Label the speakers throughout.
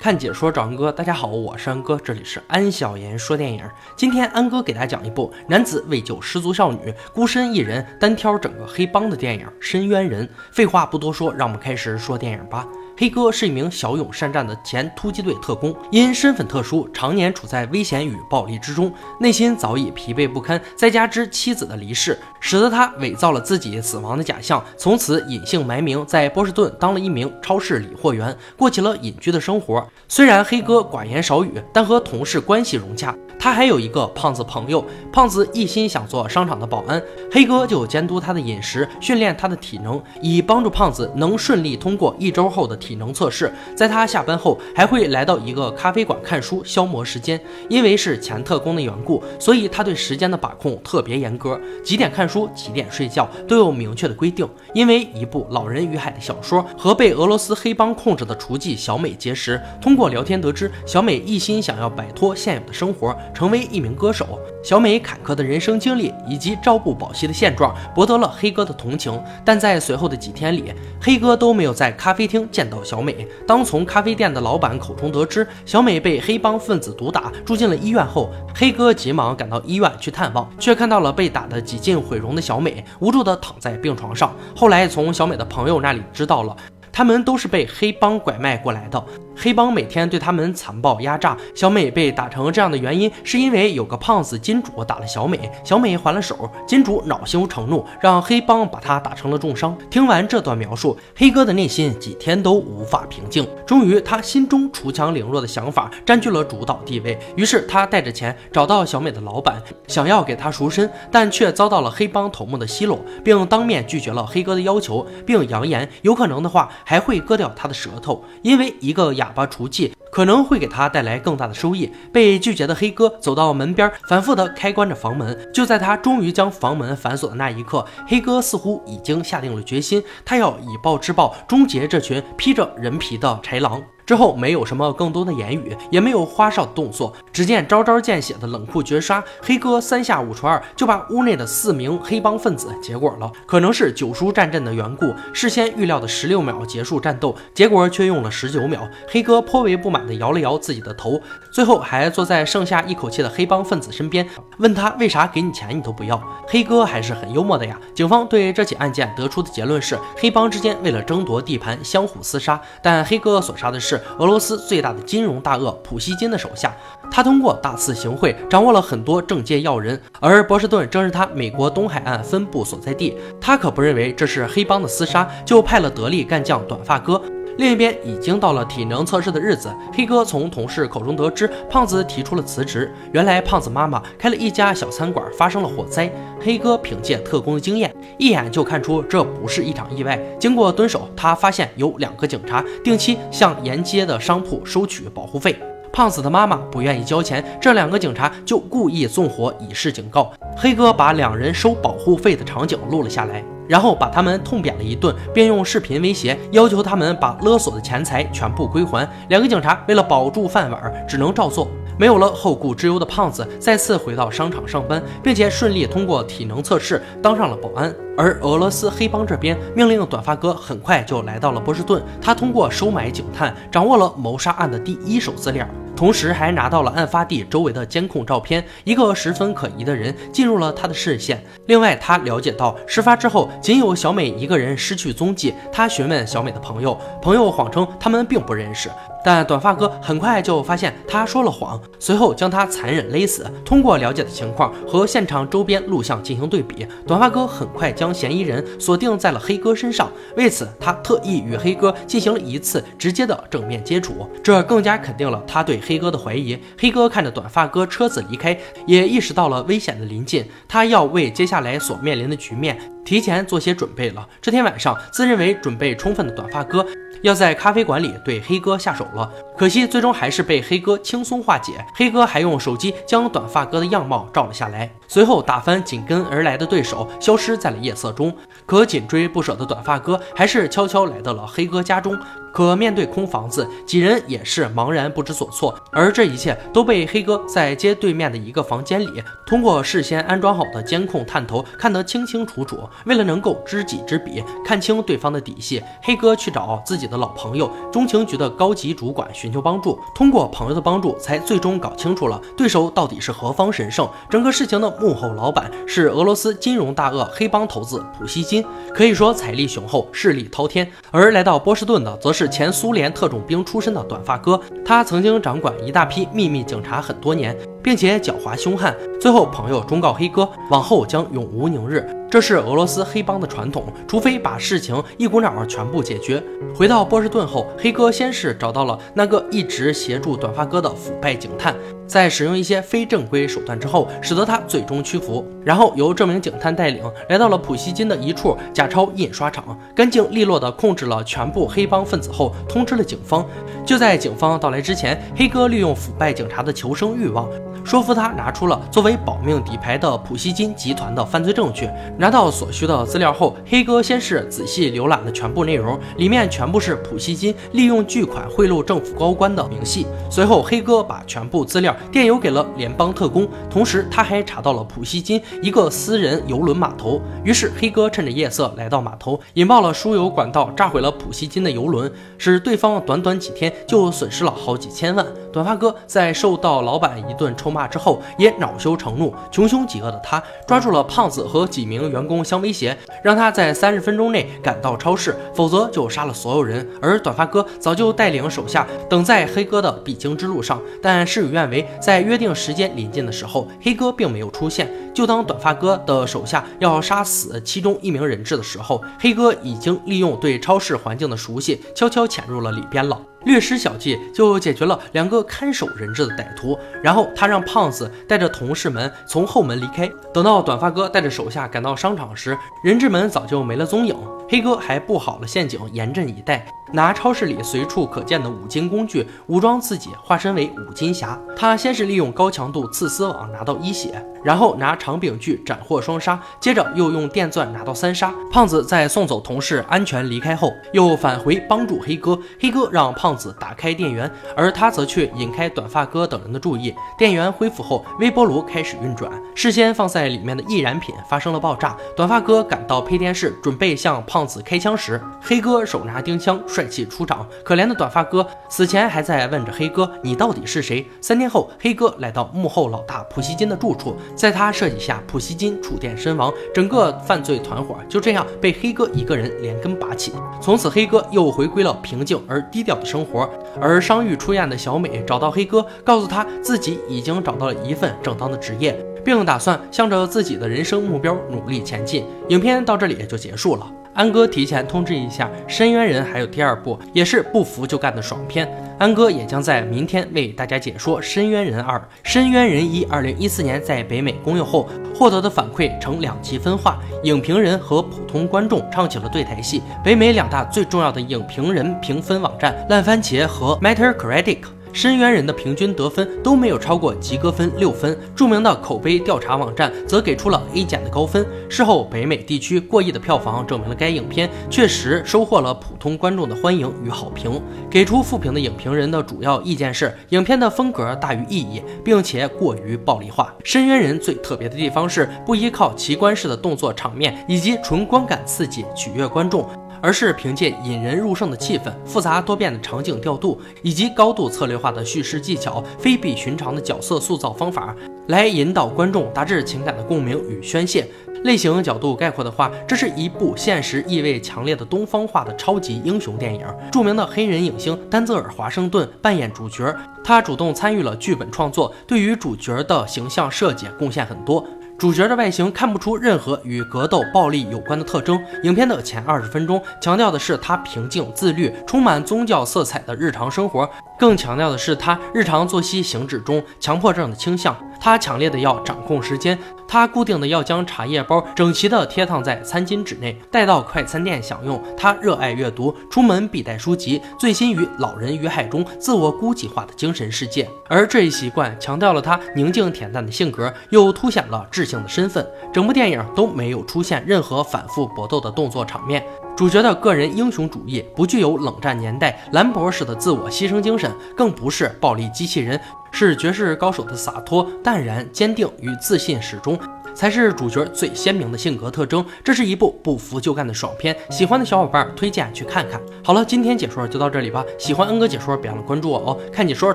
Speaker 1: 看解说找安哥，大家好，我是安哥，这里是安小言说电影。今天安哥给大家讲一部男子为救失足少女，孤身一人单挑整个黑帮的电影《深渊人》。废话不多说，让我们开始说电影吧。黑哥是一名骁勇善战的前突击队特工，因身份特殊，常年处在危险与暴力之中，内心早已疲惫不堪。再加之妻子的离世，使得他伪造了自己死亡的假象，从此隐姓埋名，在波士顿当了一名超市理货员，过起了隐居的生活。虽然黑哥寡言少语，但和同事关系融洽。他还有一个胖子朋友，胖子一心想做商场的保安，黑哥就监督他的饮食，训练他的体能，以帮助胖子能顺利通过一周后的体能测试。在他下班后，还会来到一个咖啡馆看书消磨时间。因为是前特工的缘故，所以他对时间的把控特别严格，几点看书、几点睡觉都有明确的规定。因为一部《老人与海》的小说和被俄罗斯黑帮控制的厨妓小美结识，通过聊天得知，小美一心想要摆脱现有的生活。成为一名歌手，小美坎坷的人生经历以及朝不保夕的现状，博得了黑哥的同情。但在随后的几天里，黑哥都没有在咖啡厅见到小美。当从咖啡店的老板口中得知小美被黑帮分子毒打，住进了医院后，黑哥急忙赶到医院去探望，却看到了被打得几近毁容的小美，无助地躺在病床上。后来从小美的朋友那里知道了。他们都是被黑帮拐卖过来的，黑帮每天对他们残暴压榨。小美被打成这样的原因，是因为有个胖子金主打了小美，小美还了手，金主恼羞成怒，让黑帮把他打成了重伤。听完这段描述，黑哥的内心几天都无法平静。终于，他心中恃强凌弱的想法占据了主导地位，于是他带着钱找到小美的老板，想要给他赎身，但却遭到了黑帮头目的奚落，并当面拒绝了黑哥的要求，并扬言有可能的话。还会割掉他的舌头，因为一个哑巴除气可能会给他带来更大的收益。被拒绝的黑哥走到门边，反复的开关着房门。就在他终于将房门反锁的那一刻，黑哥似乎已经下定了决心，他要以暴制暴，终结这群披着人皮的豺狼。之后没有什么更多的言语，也没有花哨的动作，只见招招见血的冷酷绝杀，黑哥三下五除二就把屋内的四名黑帮分子结果了。可能是九叔战阵的缘故，事先预料的十六秒结束战斗，结果却用了十九秒。黑哥颇为不满地摇了摇自己的头，最后还坐在剩下一口气的黑帮分子身边，问他为啥给你钱你都不要。黑哥还是很幽默的呀。警方对这起案件得出的结论是，黑帮之间为了争夺地盘相互厮杀，但黑哥所杀的是。俄罗斯最大的金融大鳄普希金的手下，他通过大肆行贿，掌握了很多政界要人，而波士顿正是他美国东海岸分部所在地。他可不认为这是黑帮的厮杀，就派了得力干将短发哥。另一边已经到了体能测试的日子，黑哥从同事口中得知胖子提出了辞职。原来胖子妈妈开了一家小餐馆，发生了火灾。黑哥凭借特工的经验，一眼就看出这不是一场意外。经过蹲守，他发现有两个警察定期向沿街的商铺收取保护费。胖子的妈妈不愿意交钱，这两个警察就故意纵火以示警告。黑哥把两人收保护费的场景录了下来。然后把他们痛扁了一顿，并用视频威胁，要求他们把勒索的钱财全部归还。两个警察为了保住饭碗，只能照做。没有了后顾之忧的胖子再次回到商场上班，并且顺利通过体能测试，当上了保安。而俄罗斯黑帮这边命令短发哥很快就来到了波士顿，他通过收买警探，掌握了谋杀案的第一手资料。同时还拿到了案发地周围的监控照片，一个十分可疑的人进入了他的视线。另外，他了解到事发之后仅有小美一个人失去踪迹。他询问小美的朋友，朋友谎称他们并不认识。但短发哥很快就发现他说了谎，随后将他残忍勒死。通过了解的情况和现场周边录像进行对比，短发哥很快将嫌疑人锁定在了黑哥身上。为此，他特意与黑哥进行了一次直接的正面接触，这更加肯定了他对黑哥的怀疑。黑哥看着短发哥车子离开，也意识到了危险的临近，他要为接下来所面临的局面提前做些准备了。这天晚上，自认为准备充分的短发哥。要在咖啡馆里对黑哥下手了，可惜最终还是被黑哥轻松化解。黑哥还用手机将短发哥的样貌照了下来，随后打翻紧跟而来的对手，消失在了夜色中。可紧追不舍的短发哥还是悄悄来到了黑哥家中，可面对空房子，几人也是茫然不知所措。而这一切都被黑哥在街对面的一个房间里，通过事先安装好的监控探头看得清清楚楚。为了能够知己知彼，看清对方的底细，黑哥去找自己的老朋友中情局的高级主管寻求帮助。通过朋友的帮助，才最终搞清楚了对手到底是何方神圣。整个事情的幕后老板是俄罗斯金融大鳄黑帮头子普希金，可以说财力雄厚，势力滔天。而来到波士顿的，则是是前苏联特种兵出身的短发哥，他曾经掌管一大批秘密警察很多年，并且狡猾凶悍。最后，朋友忠告黑哥，往后将永无宁日。这是俄罗斯黑帮的传统，除非把事情一股脑儿全部解决。回到波士顿后，黑哥先是找到了那个一直协助短发哥的腐败警探，在使用一些非正规手段之后，使得他最终屈服。然后由这名警探带领，来到了普希金的一处假钞印刷厂，干净利落地控制了全部黑帮分子后，通知了警方。就在警方到来之前，黑哥利用腐败警察的求生欲望。说服他拿出了作为保命底牌的普希金集团的犯罪证据。拿到所需的资料后，黑哥先是仔细浏览了全部内容，里面全部是普希金利用巨款贿赂政府高官的明细。随后，黑哥把全部资料电邮给了联邦特工，同时他还查到了普希金一个私人游轮码头。于是，黑哥趁着夜色来到码头，引爆了输油管道，炸毁了普希金的游轮，使对方短短几天就损失了好几千万。短发哥在受到老板一顿臭骂之后，也恼羞成怒，穷凶极恶的他抓住了胖子和几名员工相威胁，让他在三十分钟内赶到超市，否则就杀了所有人。而短发哥早就带领手下等在黑哥的必经之路上，但事与愿违，在约定时间临近的时候，黑哥并没有出现。就当短发哥的手下要杀死其中一名人质的时候，黑哥已经利用对超市环境的熟悉，悄悄潜入了里边了。略施小计就解决了两个看守人质的歹徒，然后他让胖子带着同事们从后门离开。等到短发哥带着手下赶到商场时，人质们早就没了踪影。黑哥还布好了陷阱，严阵以待，拿超市里随处可见的五金工具武装自己，化身为五金侠。他先是利用高强度刺丝网拿到一血，然后拿长柄锯斩获双杀，接着又用电钻拿到三杀。胖子在送走同事安全离开后，又返回帮助黑哥。黑哥让胖子打开电源，而他则却引开短发哥等人的注意。电源恢复后，微波炉开始运转，事先放在里面的易燃品发生了爆炸。短发哥赶到配电室，准备向胖。胖子开枪时，黑哥手拿钉枪，帅气出场。可怜的短发哥死前还在问着黑哥：“你到底是谁？”三天后，黑哥来到幕后老大普希金的住处，在他设计下，普希金触电身亡。整个犯罪团伙就这样被黑哥一个人连根拔起。从此，黑哥又回归了平静而低调的生活。而伤愈出院的小美找到黑哥，告诉他自己已经找到了一份正当的职业，并打算向着自己的人生目标努力前进。影片到这里也就结束了。安哥提前通知一下，《深渊人》还有第二部，也是不服就干的爽片。安哥也将在明天为大家解说《深渊人二》。《深渊人一》二零一四年在北美公映后获得的反馈呈两极分化，影评人和普通观众唱起了对台戏。北美两大最重要的影评人评分网站烂番茄和 Metacritic。深渊人的平均得分都没有超过及格分六分，著名的口碑调查网站则给出了 A 减的高分。事后，北美地区过亿的票房证明了该影片确实收获了普通观众的欢迎与好评。给出负评的影评人的主要意见是，影片的风格大于意义，并且过于暴力化。深渊人最特别的地方是不依靠奇观式的动作场面以及纯观感刺激取悦观众。而是凭借引人入胜的气氛、复杂多变的场景调度以及高度策略化的叙事技巧、非比寻常的角色塑造方法，来引导观众达至情感的共鸣与宣泄。类型角度概括的话，这是一部现实意味强烈的东方化的超级英雄电影。著名的黑人影星丹泽尔·华盛顿扮演主角，他主动参与了剧本创作，对于主角的形象设计贡献很多。主角的外形看不出任何与格斗、暴力有关的特征。影片的前二十分钟强调的是他平静、自律、充满宗教色彩的日常生活，更强调的是他日常作息行止中强迫症的倾向。他强烈的要掌控时间。他固定的要将茶叶包整齐地贴烫在餐巾纸内，带到快餐店享用。他热爱阅读，出门必带书籍，醉心于《老人与海》中自我孤寂化的精神世界。而这一习惯强调了他宁静恬淡的性格，又凸显了智性的身份。整部电影都没有出现任何反复搏斗的动作场面。主角的个人英雄主义不具有冷战年代兰博式的自我牺牲精神，更不是暴力机器人，是绝世高手的洒脱、淡然、坚定与自信始终。才是主角最鲜明的性格特征。这是一部不服就干的爽片，喜欢的小伙伴推荐去看看。好了，今天解说就到这里吧。喜欢恩哥解说，别忘了关注我哦。看解说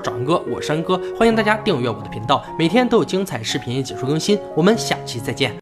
Speaker 1: 找恩哥，我是恩哥，欢迎大家订阅我的频道，每天都有精彩视频解说更新。我们下期再见。